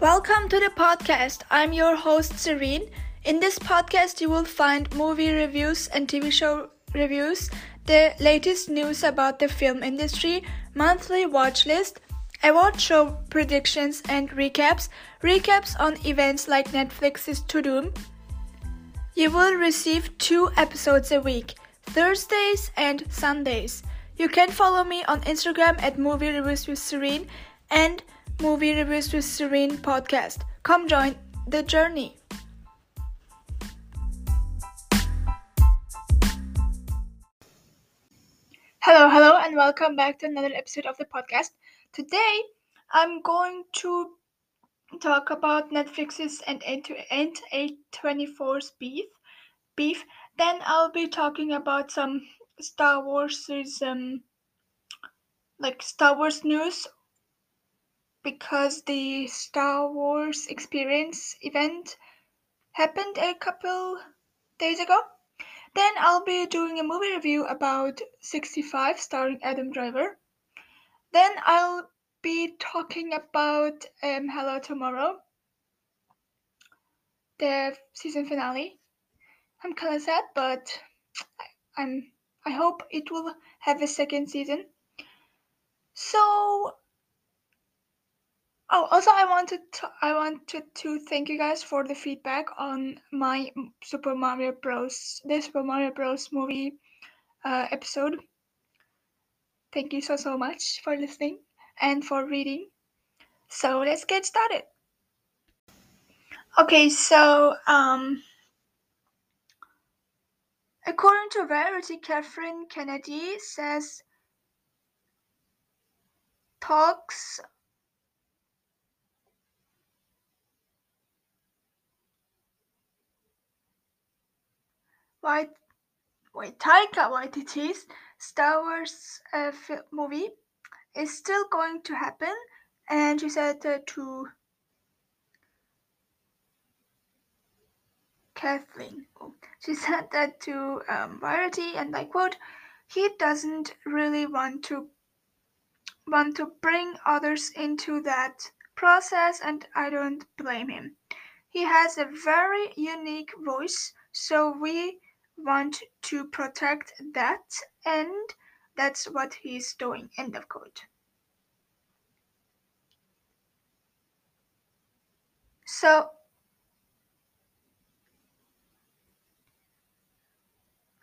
Welcome to the podcast. I'm your host, Ceren. In this podcast, you will find movie reviews and TV show reviews, the latest news about the film industry, monthly watch list, award show predictions and recaps, recaps on events like Netflix's Tudum. You will receive two episodes a week, Thursdays and Sundays. You can follow me on Instagram at Movie Reviews with Ceren and Movie Reviews with Ceren podcast. Come join the journey. Hello, hello, and welcome back to another episode of the podcast. Today, I'm going to talk about Netflix's and A24's beef. Beef. Then I'll be talking about some Star Wars's um like Star Wars news because the Star Wars experience event happened a couple days ago. Then I'll be doing a movie review about 65 starring Adam Driver. Then I'll be talking about um, Hello Tomorrow, the season finale. I'm kind of sad, but I, I'm. I hope it will have a second season. So, oh, also I wanted to, I wanted to thank you guys for the feedback on my Super Mario Bros. The Super Mario Bros. movie uh, episode. Thank you so so much for listening and for reading. So let's get started. Okay, so um, according to Variety, Kathleen Kennedy says talks White wait Taika Waititi's Star Wars uh, movie is still going to happen, and she said uh, to Kathleen. She said that to um, Variety, and I quote, "He doesn't really want to want to bring others into that process, and I don't blame him. He has a very unique voice, so we want to protect that, and that's what he's doing. End of quote. So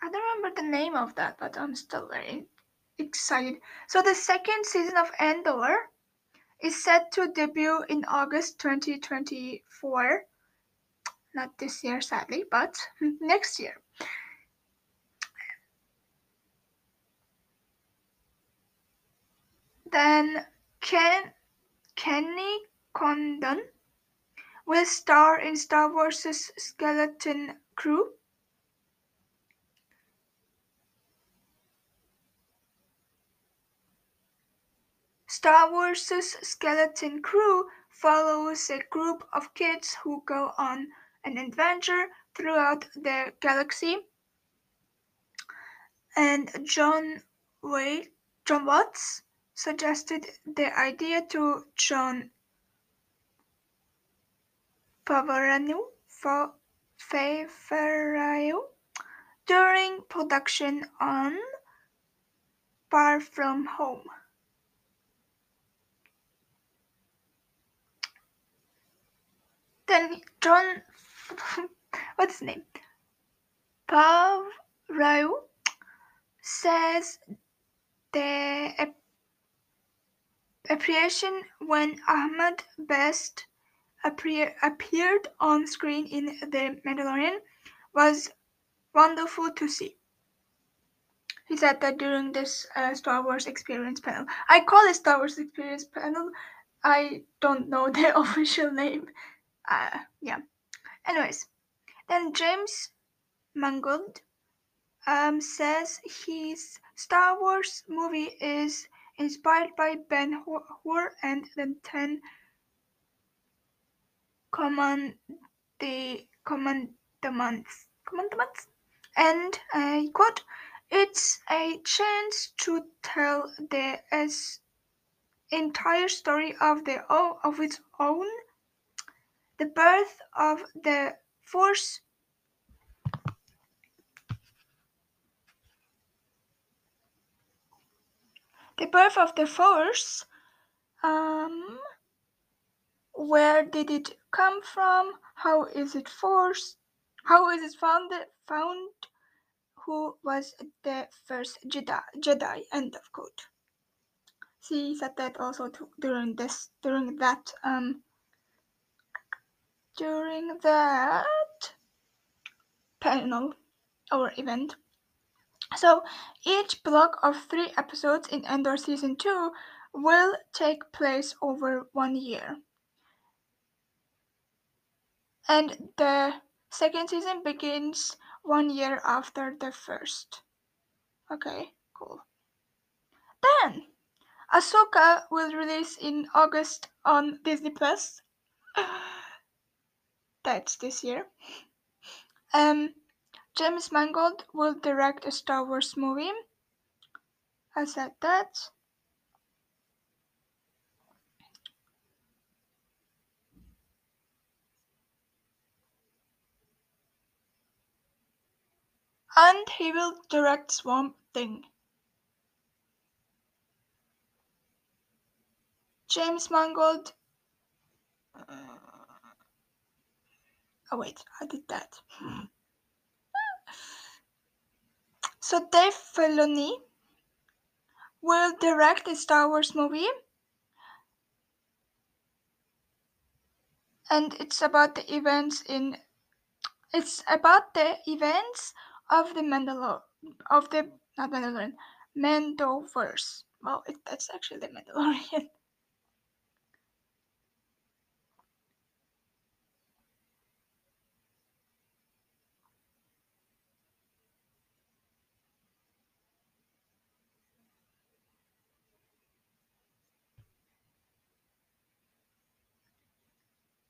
I don't remember the name of that, but I'm still very excited. So the second season of Andor is set to debut in August 2024. Not this year, sadly, but next year. Then Ken Kerry Condon will star in Star Wars' Skeleton Crew. Star Wars' Skeleton Crew follows a group of kids who go on an adventure throughout the galaxy. And John Wade, Jon Watts suggested the idea to Jon Favreau during production on Far From Home. Then John, what's his name? Favreau says the appreciation when Ahmed Best appear, appeared on screen in The Mandalorian was wonderful to see. He said that during this uh, Star Wars Experience panel. I call it Star Wars Experience panel. I don't know the official name. Uh, yeah. Anyways, then James Mangold um, says his Star Wars movie is inspired by Ben Hur and the Ten commandments. Commandments, and I quote: "It's a chance to tell the entire story of the of its own." the birth of the Force the birth of the Force um, where did it come from? How is it forced? How is it founded found? Who was the first jedi jedi? End of quote. She said that also to, during this during that um during that panel or event so each block of three episodes in Andor season two will take place over one year and the second season begins one year after the first. Okay, cool. Then, Ahsoka will release in August on Disney Plus. That's this year. Um, James Mangold will direct a Star Wars movie. I said that. And he will direct Swamp Thing. James Mangold. Uh, oh wait, I did that. so Dave Filoni will direct a Star Wars movie. And it's about the events in it's about the events of the Mandalor of the not Mandalorian Mandoverse. Well, it, that's actually the Mandalorian.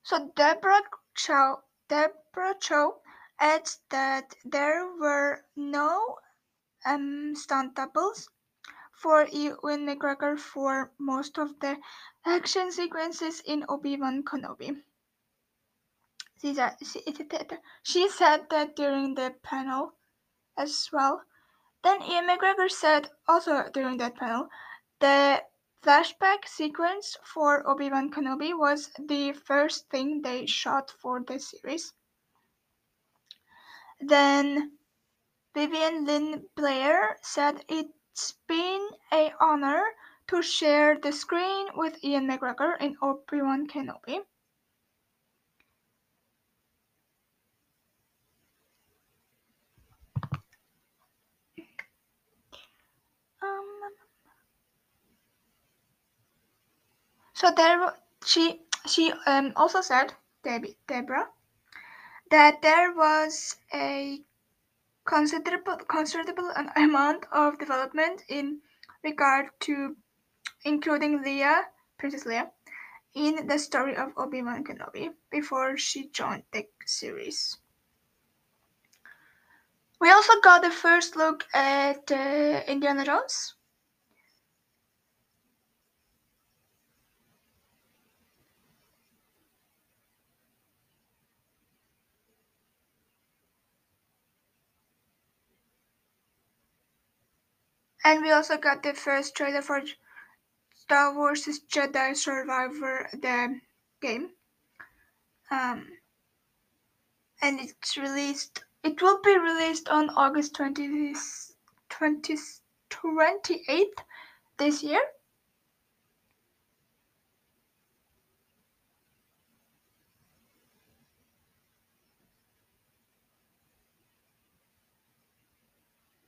So Deborah Chow, Deborah Chow adds that there were no um, stunt doubles for Ewan McGregor for most of the action sequences in Obi-Wan Kenobi. She said, that during the panel as well. Then Ewan McGregor said also during that panel the flashback sequence for Obi-Wan Kenobi was the first thing they shot for the series. Then Vivien Lyra Blair said it's been a honor to share the screen with Ewan McGregor in Obi-Wan Kenobi. Um, so there, she she um, also said, Debbie, that there was a considerable considerable amount of development in regard to including Leia, Princess Leia, in the story of Obi-Wan Kenobi before she joined the series. We also got the first look at uh, Indiana Jones. And we also got the first trailer for Star Wars Jedi Survivor, the game. Um, and it's released, it will be released on August 20, 20, 28th this year.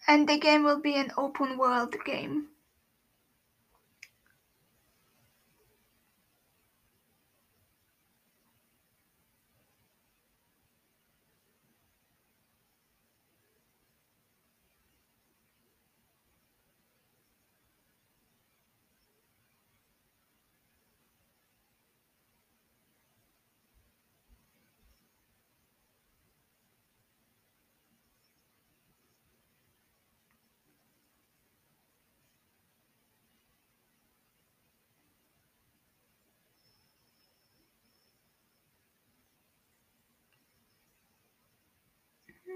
And the game will be an open world game.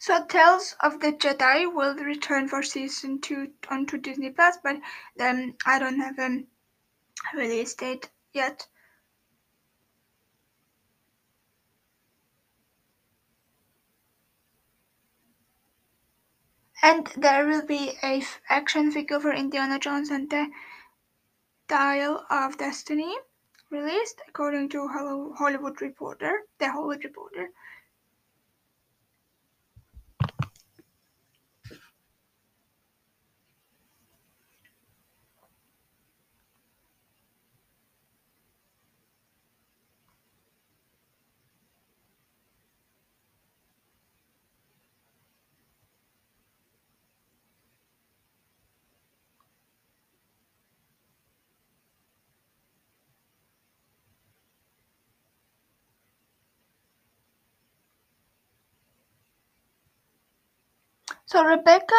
So Tales of the Jedi will return for season two onto Disney Plus, but um, I don't have a release date yet. And there will be a f- action figure for Indiana Jones and the Dial of Destiny released, according to Hollywood Reporter, the Hollywood Reporter. So Rebecca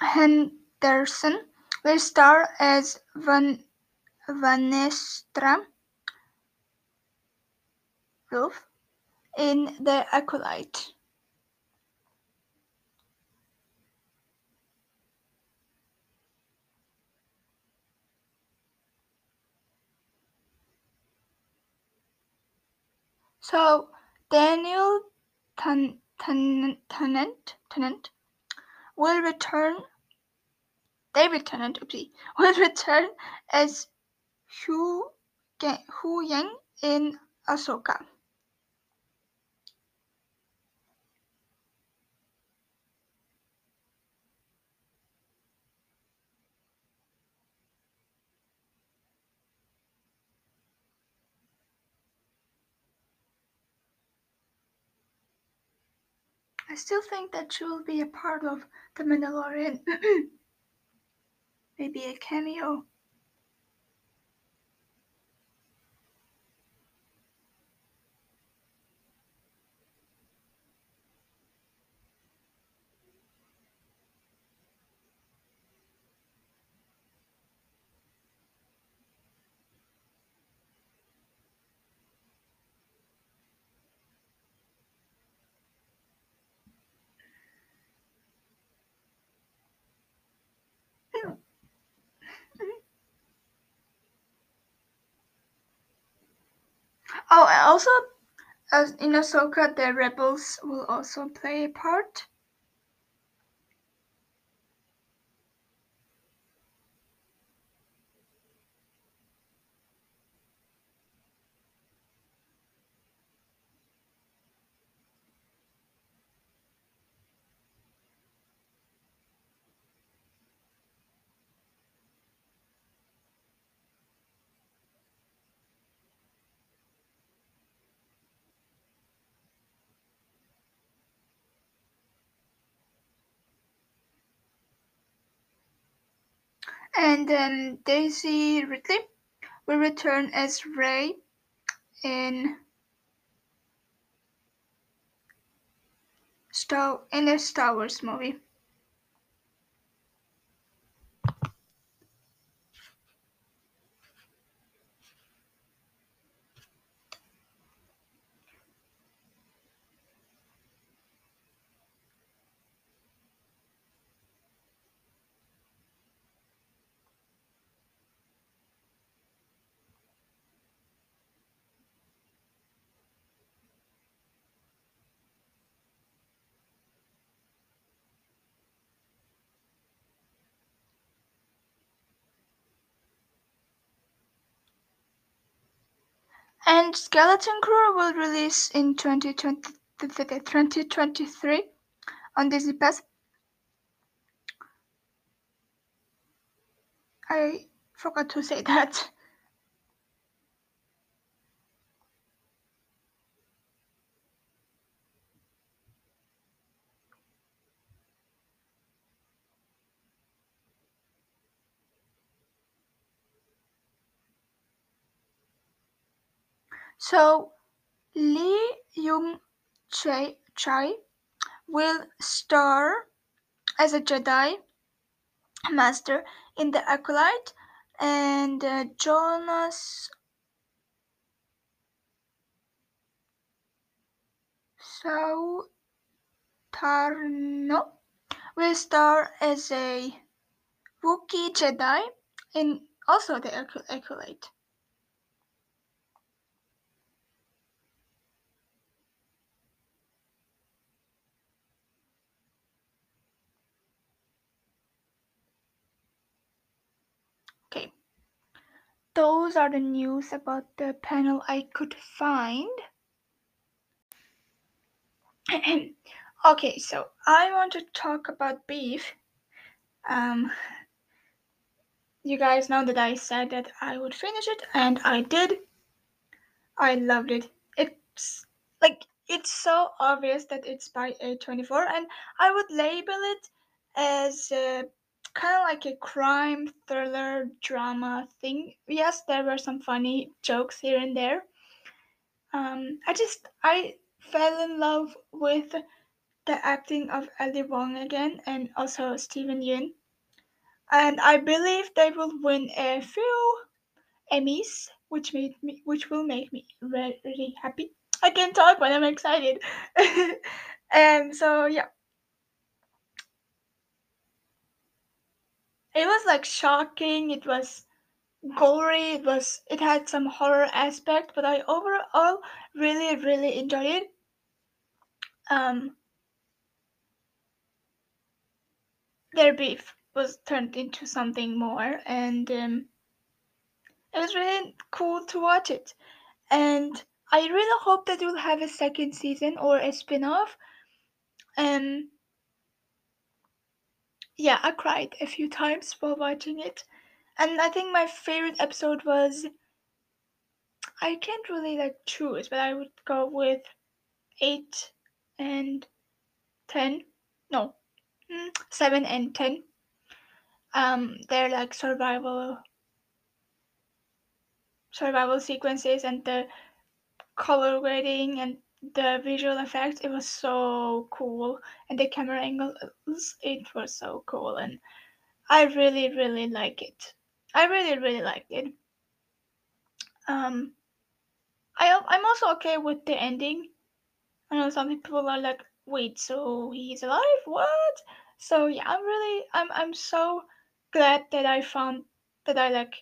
Henderson will star as Van Vernestra Rwoh in The Acolyte. So Daniel Tan- Tennant Tennant will return. David Tennant, oopsie, will return as Hu Huyang in Ahsoka. I still think that she will be a part of The Mandalorian. Maybe a cameo. Oh, and also, in Ahsoka, the rebels will also play a part. And um, Daisy Ridley will return as Rey in Star in a Star Wars movie. And Skeleton Crew will release in 2020, 2023 on Disney Plus. I forgot to say that. So Lee Young Chai will star as a Jedi Master in The Acolyte, and uh, Joonas Suotamo will star as a Wookiee Jedi in also The Acolyte. Okay, those are the news about the panel I could find. okay, so I want to talk about beef. Um, you guys know that I said that I would finish it, and I did. I loved it. It's like it's so obvious that it's by A24, and I would label it as uh, kind of like a crime thriller drama thing. Yes, there were some funny jokes here and there. Um, I just I fell in love with the acting of Ali Wong again, and also Steven Yeun and I believe they will win a few Emmys, which made me, which will make me really happy. I can talk when I'm excited. and so yeah, it was like shocking. It was gory. It was it had some horror aspect, but I overall really really enjoyed it. Um, their beef was turned into something more, and um, it was really cool to watch it. And I really hope that we'll have a second season or a spin-off. Um, yeah, I cried a few times while watching it, and I think my favorite episode was. I can't really like choose, but I would go with eight and ten. No, mm, seven and ten um, they're like survival survival sequences and the color grading and the visual effects it was so cool and the camera angles it was so cool and i really really like it. I really really liked it. Um i i'm also okay with the ending. I know some people are like wait so he's alive? What? So yeah i'm really i'm i'm so glad that I found that I like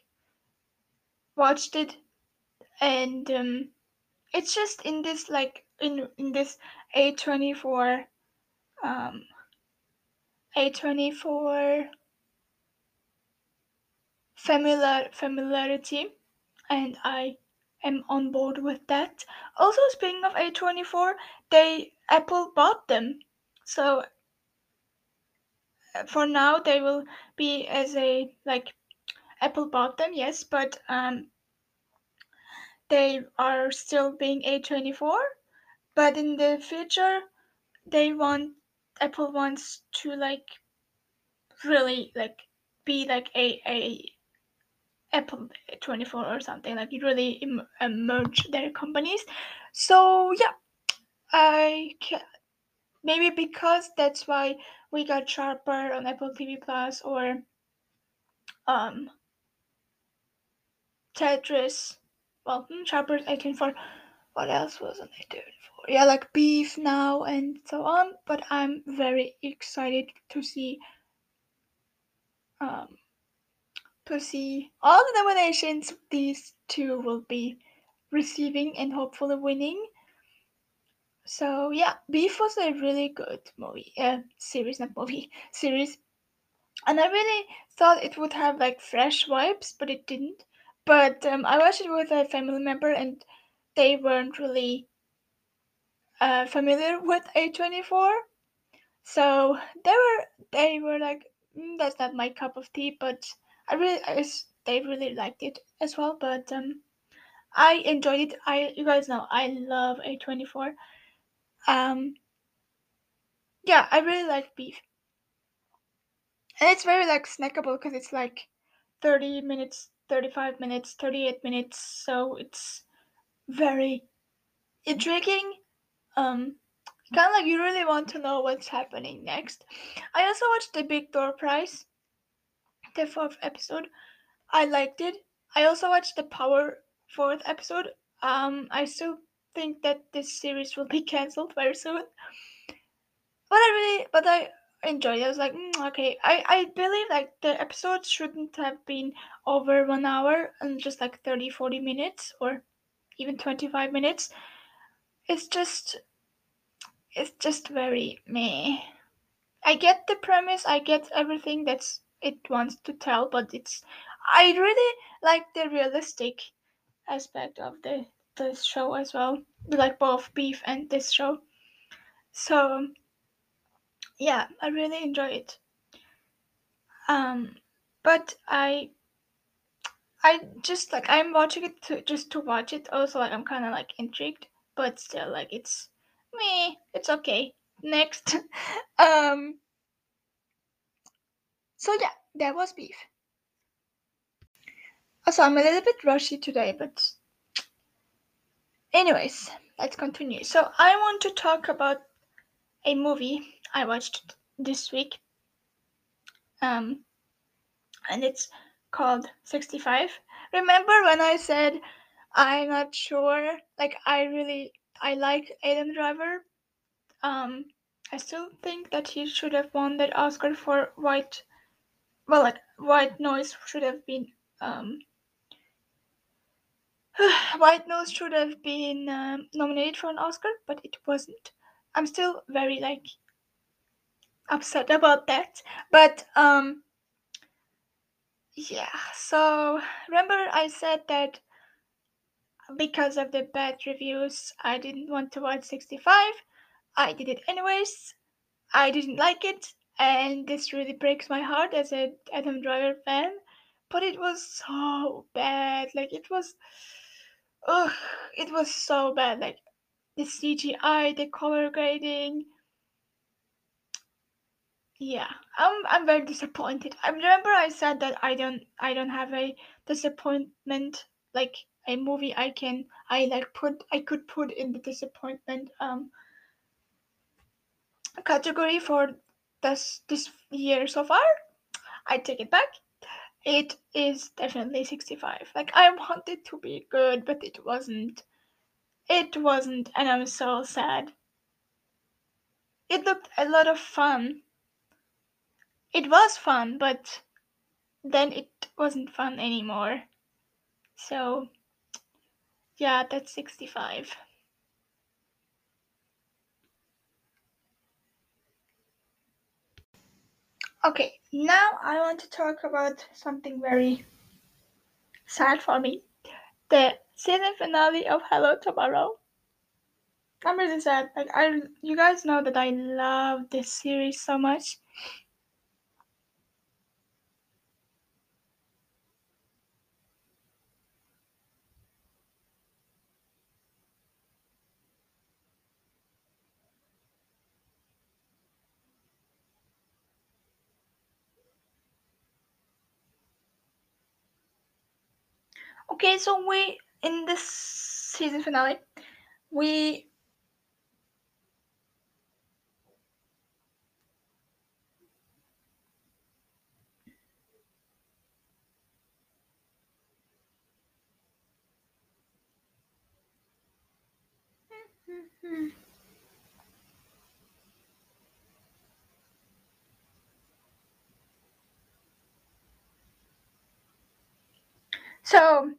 watched it. And um, it's just in this like in in this A24 um A24 familiar familiarity and I am on board with that. Also speaking of A24, they Apple bought them. So for now they will be as a like Apple bought them, yes, but um, they are still being A24. But in the future, they want Apple wants to like really like be like a a Apple 24 or something like you really Im- merge their companies. So yeah, I can maybe because that's why we got Sharper on Apple TV Plus or um Tetris. Well, hmm, Sharper's 18 for. What else wasn't I doing for? Yeah, like Beef now and so on. But I'm very excited to see um to see all the nominations these two will be receiving and hopefully winning. So yeah, Beef was a really good movie, uh, series, not movie, series. And I really thought it would have like fresh vibes, but it didn't. But um, I watched it with a family member, and they weren't really uh, familiar with A24. So they were they were like, mm, that's not my cup of tea. But I really I, they really liked it as well. But um, I enjoyed it. I you guys know I love A24. Um, yeah, I really like beef, and it's very like snackable because it's like thirty minutes 35 minutes, 38 minutes. So it's very intriguing. Um, kind of like you really want to know what's happening next. I also watched the Big Door Prize, the fourth episode. I liked it. I also watched the Power fourth episode. Um, I still think that this series will be cancelled very soon. But I really, but I enjoyed it. I was like, mm, okay. I, I believe like the episode shouldn't have been over one hour and just like 30, 40 minutes or even 25 minutes. It's just, it's just very me I get the premise, I get everything that's it wants to tell, but it's, I really like the realistic aspect of the this show as well, like both beef and this show. So yeah, I really enjoy it. Um, but I I just like I'm watching it to just to watch it. Also, like I'm kind of like intrigued, but still, like it's me. It's okay. Next, um. So yeah, that was beef. Also, I'm a little bit rushy today, but anyways, let's continue. So I want to talk about a movie I watched this week. Um, and it's called 65. Remember when I said I'm not sure? Like I really I like Adam Driver. Um, I still think that he should have won that Oscar for White. Well, like White Noise should have been. Um, White Noise should have been um, nominated for an Oscar, but it wasn't. I'm still very like upset about that. But um yeah, so remember I said that because of the bad reviews, I didn't want to watch 65. I did it anyways. I didn't like it, and this really breaks my heart as a Adam Driver fan. But it was so bad. Like it was, ugh, it was so bad. Like the CGI, the color grading, yeah i'm i'm very disappointed. I remember i said that i don't i don't have a disappointment like a movie i can i like put i could put in the disappointment um category for this this year so far. I take it back. It is definitely 65 like i wanted to be good but it wasn't. It wasn't and i'm so sad. It looked a lot of fun it was fun, but then it wasn't fun anymore. So, yeah, that's 65. Okay, now I want to talk about something very sad for me the season finale of Hello Tomorrow. I'm really sad. Like I, you guys know that I love this series so much, Okay, so we in this season finale, we So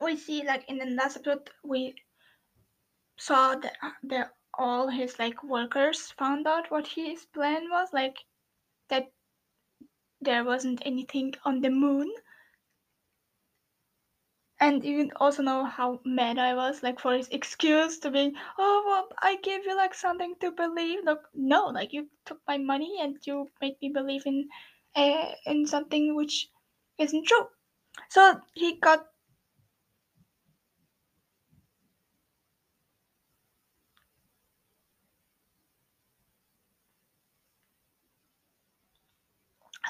we see like in the last episode we saw that that all his like workers found out what his plan was like that there wasn't anything on the moon. And you also know how mad I was like for his excuse to be oh well I gave you like something to believe. Like no like you took my money and you made me believe in uh, in something which isn't true. So he got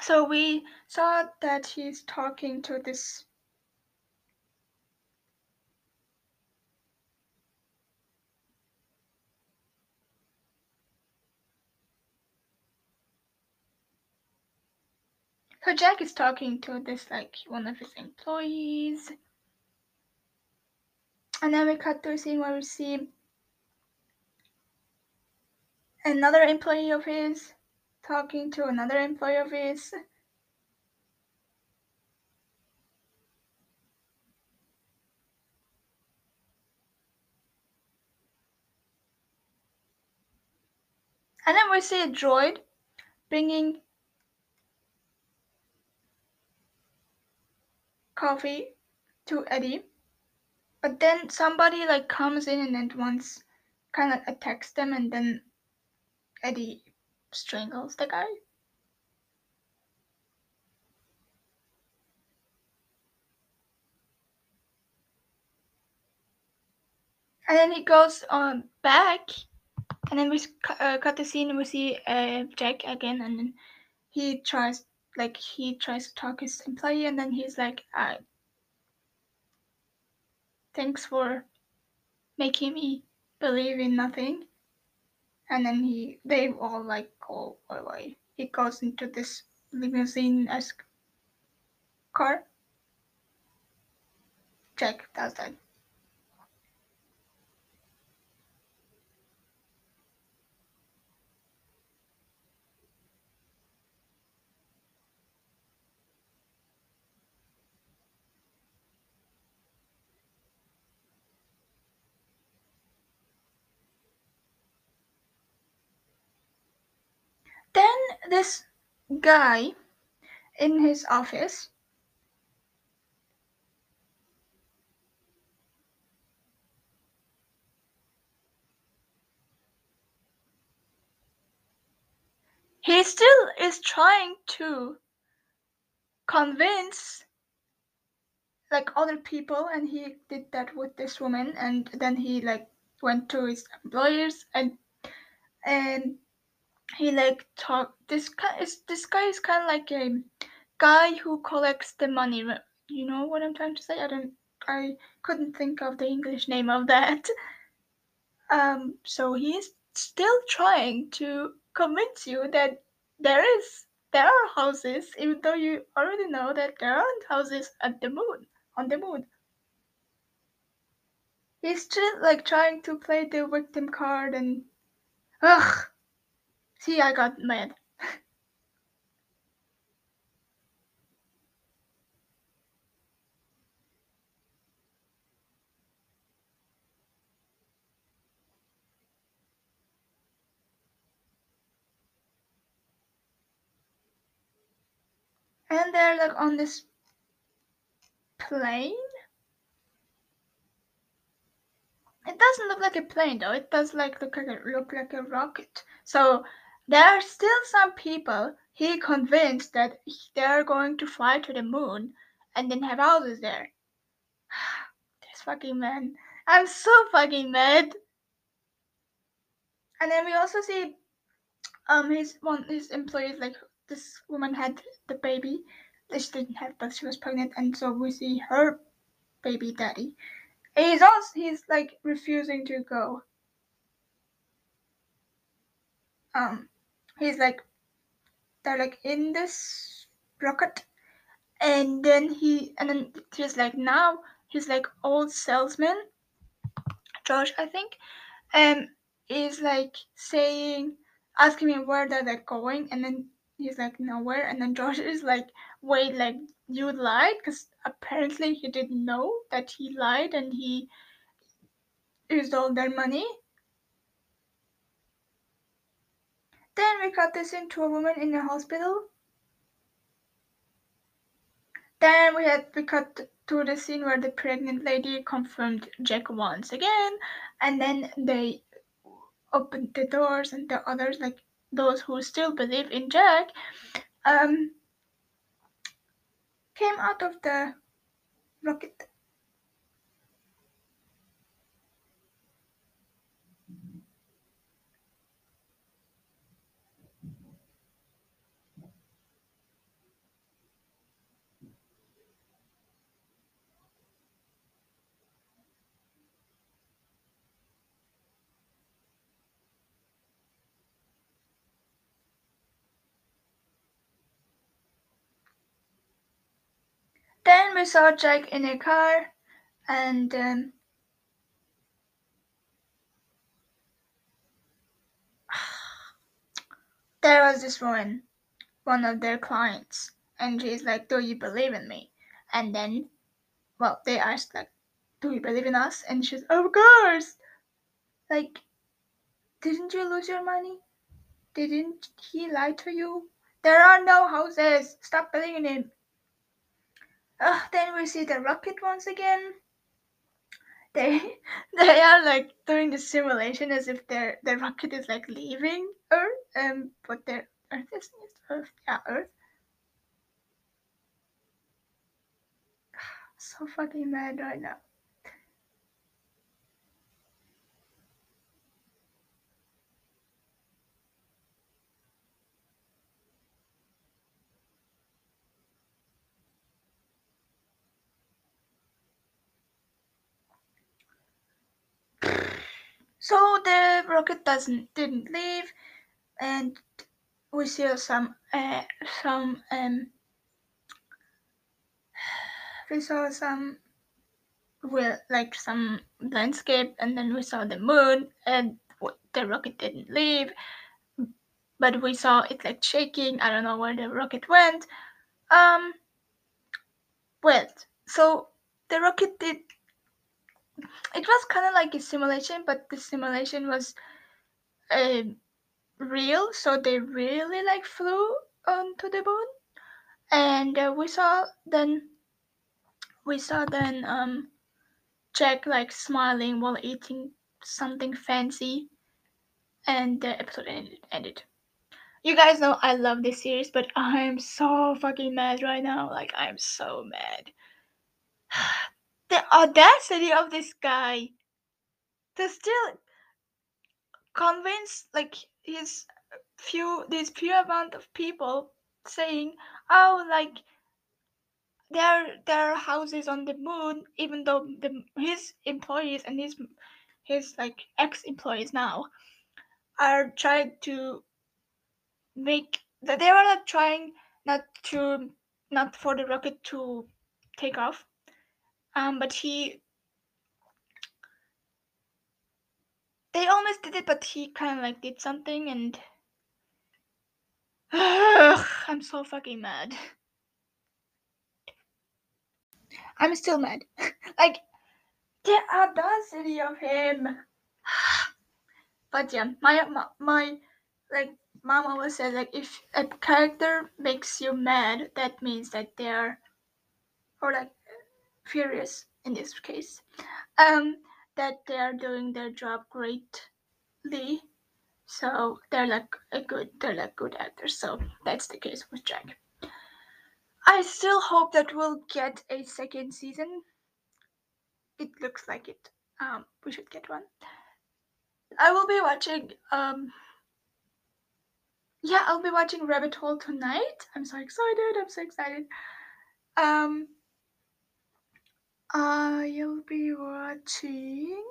So we saw that he's talking to this So Jack is talking to this like one of his employees. And then we cut to a scene where we see another employee of his talking to another employee of his. And then we see a droid bringing coffee to Eddie. But then somebody like comes in and then once kind of attacks them and then Eddie strangles the guy. And then he goes on back, and then we uh, cut the scene and we see uh, Jack again, and then he tries like he tries to talk his employee, and then he's like, uh, "Thanks for making me believe in nothing." And then he they all like go away. He goes into this limousine esque car. Jack does that. Then this guy in his office he still is trying to convince like other people and he did that with this woman and then he like went to his employers and and he like talk this guy is this guy is kind of like a guy who collects the money you know what i'm trying to say? I don't i couldn't think of the english name of that. Um so he's still trying to convince you that there is there are houses even though you already know that there aren't houses at the moon on the moon. He's just like trying to play the victim card and ugh See, I got mad. and they're like on this plane? It doesn't look like a plane though. It does like look like a look like a rocket. So there are still some people he convinced that they're going to fly to the moon and then have houses there. this fucking man. I'm so fucking mad. And then we also see um his one his employees like this woman had the baby. that She didn't have but she was pregnant and so we see her baby daddy. he's also he's like refusing to go. Um he's like they're like in this rocket. And then he and then he's like now he's like old salesman josh i think and is like saying asking me where they're like going. And then he's like nowhere. And then josh is like wait like you lied? Because apparently he didn't know that he lied and he used all their money Then we cut this into a woman in a hospital. Then we had we cut to the scene where the pregnant lady confirmed Jack once again, and then they opened the doors and the others, like those who still believe in Jack, um, came out of the rocket. We saw Jack in a car, and um, there was this woman, one of their clients, and she's like, "Do you believe in me?" And then, well, they asked like, "Do you believe in us?" And she's, "Of course." Like, didn't you lose your money? Didn't he lie to you? There are no houses. Stop believing him. Uh, then we see the rocket once again. They they are like doing the simulation as if their the rocket is like leaving Earth, um, but their Earth is Earth, yeah, Earth. So fucking mad right now. So the rocket doesn't didn't leave, and we see some uh, some um we saw some well like some landscape, and then we saw the moon, and the rocket didn't leave, but we saw it like shaking. I don't know where the rocket went. Um. Well, so the rocket did it was kind of like a simulation, but the simulation was uh, real, so they really like flew onto the moon, and uh, we saw then we saw then um Jack like smiling while eating something fancy, and the episode ended. ended. You guys know I love this series, but I'm so fucking mad right now. Like I'm so mad. the audacity of this guy to still convince like his few this few amount of people saying oh like there there are houses on the moon even though the his employees and his his like ex employees now are trying to make that they are not trying not to not for the rocket to take off um, but he they almost did it, but he kind of like did something, and Ugh, I'm so fucking mad. I'm still mad. like the audacity of him. but yeah, my, my my like mom always said like if a character makes you mad, that means that they're or like furious in this case um, that they are doing their job greatly. So they're like a good they're like good actors. So that's the case with jack. I still hope that we'll get a second season. It looks like it. Um, we should get one. I will be watching um yeah i'll be watching rabbit hole tonight. I'm so excited. I'm so excited. Um I'll be watching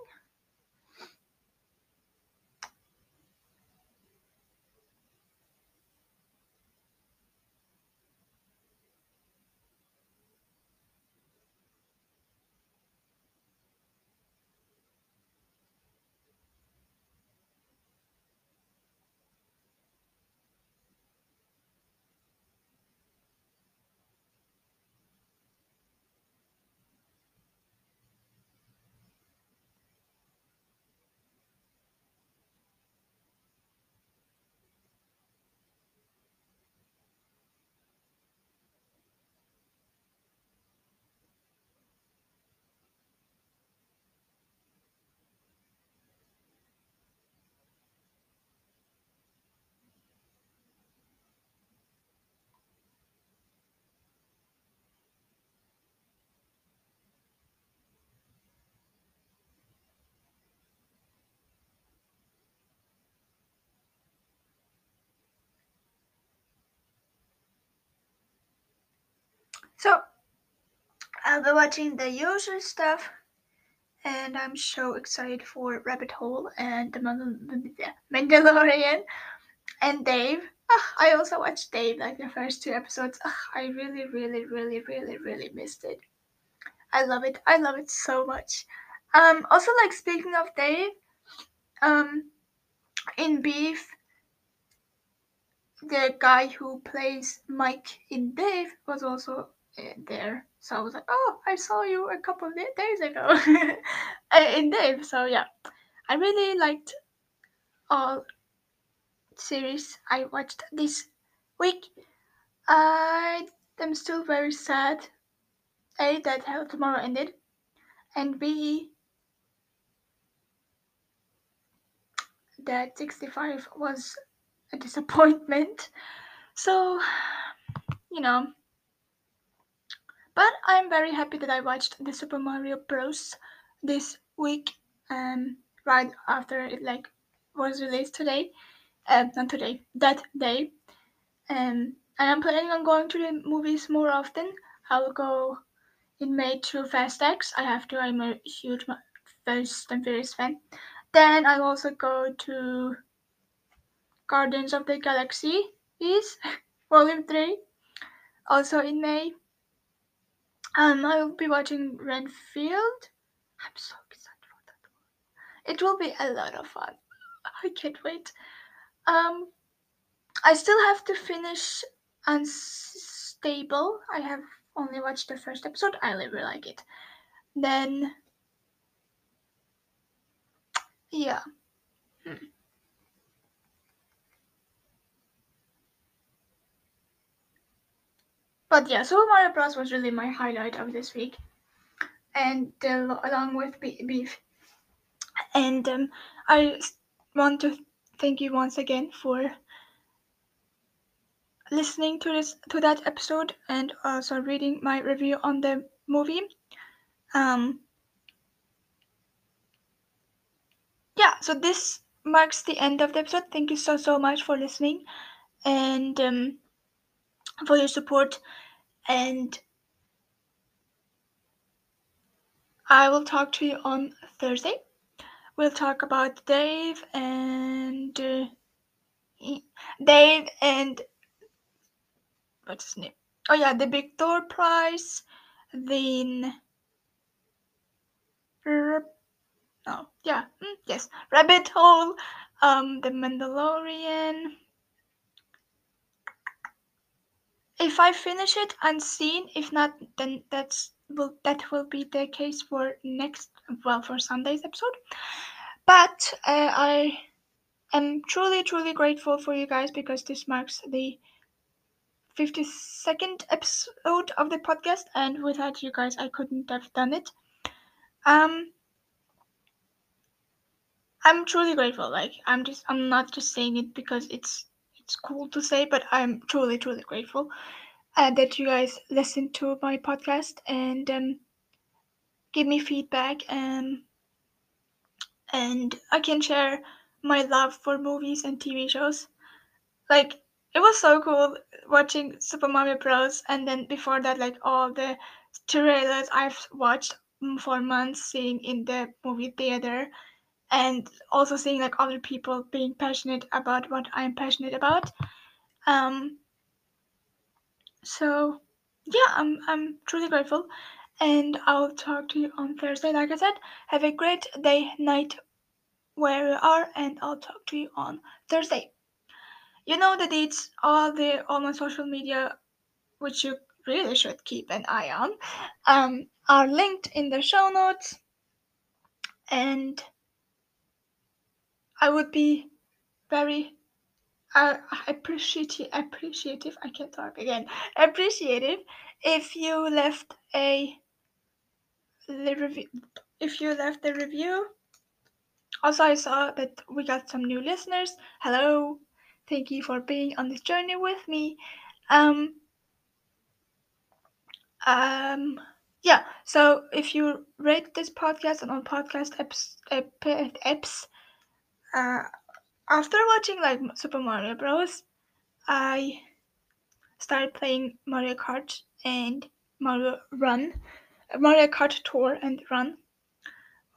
So I'll be watching the usual stuff, and I'm so excited for Rabbit Hole and the Mandalorian and Dave. Oh, I also watched Dave like the first two episodes. Oh, I really, really, really, really, really missed it. I love it. I love it so much. Um, also, like speaking of Dave, um, in Beef, the guy who plays Mike in Dave was also Eh, there. So I was like, oh, I saw you a couple of days ago eh, in Dave. So yeah, I really liked all series I watched this week. I am still very sad. A that Hello Tomorrow ended, and B that 65 was a disappointment. So, you know. But I'm very happy that I watched the Super Mario Bros. this week, um, right after it like was released today. Uh, not today, that day. Um, and I'm planning on going to the movies more often. I'll go in May to Fast X. I have to. I'm a huge Fast and Furious fan. Then I'll also go to Guardians of the Galaxy is Volume 3, also in May. Um, I will be watching Renfield. I'm so excited for that one. It will be a lot of fun. I can't wait. Um, I still have to finish Unstable. I have only watched the first episode. I really like it. Then, yeah. Hmm. But yeah, Super Mario Bros. was really my highlight of this week, and uh, along with Beef. And um, I want to thank you once again for listening to this to that episode and also reading my review on the movie. Um, yeah, so this marks the end of the episode. Thank you so so much for listening, and um, for your support and I will talk to you on Thursday. We'll talk about Dave and uh, Dave and what's his name? Oh yeah, the Big Door Prize. Then oh yeah, mm, yes, Rabbit Hole. Um, The Mandalorian. If I finish it unseen, if not, then that's will that will be the case for next well for Sunday's episode. But uh, I am truly truly grateful for you guys because this marks the 52nd episode of the podcast, and without you guys, I couldn't have done it. Um, I'm truly grateful. Like I'm just I'm not just saying it because it's it's cool to say, but I'm truly, truly grateful uh, that you guys listen to my podcast and um, give me feedback and and I can share my love for movies and TV shows. Like it was so cool watching Super Mario Bros. And then before that, like all the trailers I've watched for months, seeing in the movie theater and also seeing like other people being passionate about what I'm passionate about. Um, so yeah, I'm I'm truly grateful, and I'll talk to you on Thursday. Like I said, have a great day, night, where you are, and I'll talk to you on Thursday. You know the dates, all the all my social media, which you really should keep an eye on, um, are linked in the show notes, and I would be very uh, appreciative, appreciative. I can't talk again. Appreciative if you left a the review. If you left a review. Also, I saw that we got some new listeners. Hello, thank you for being on this journey with me. Um. Um. Yeah. So if you rate this podcast and on podcast apps, apps uh, after watching like Super Mario Bros, I started playing Mario Kart and Mario Run, Mario Kart Tour and Run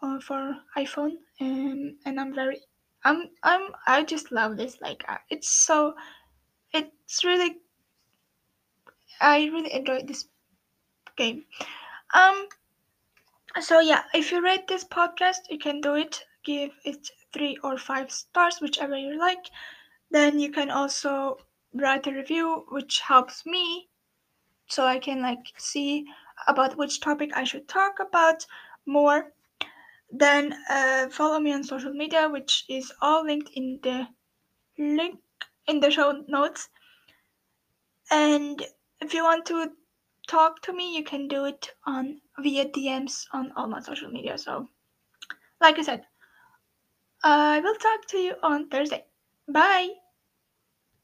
uh, for iPhone, um, and I'm very, I'm, I'm, I just love this. Like uh, it's so, it's really, I really enjoy this game. Um, So yeah, if you rate this podcast, you can do it. Give it three or five stars, whichever you like. Then you can also write a review, which helps me so I can like see about which topic I should talk about more. Then uh, follow me on social media, which is all linked in the link in the show notes. And if you want to talk to me, you can do it on via DMs on all my social media. So, like I said, Uh, I will talk to you on Thursday. Bye.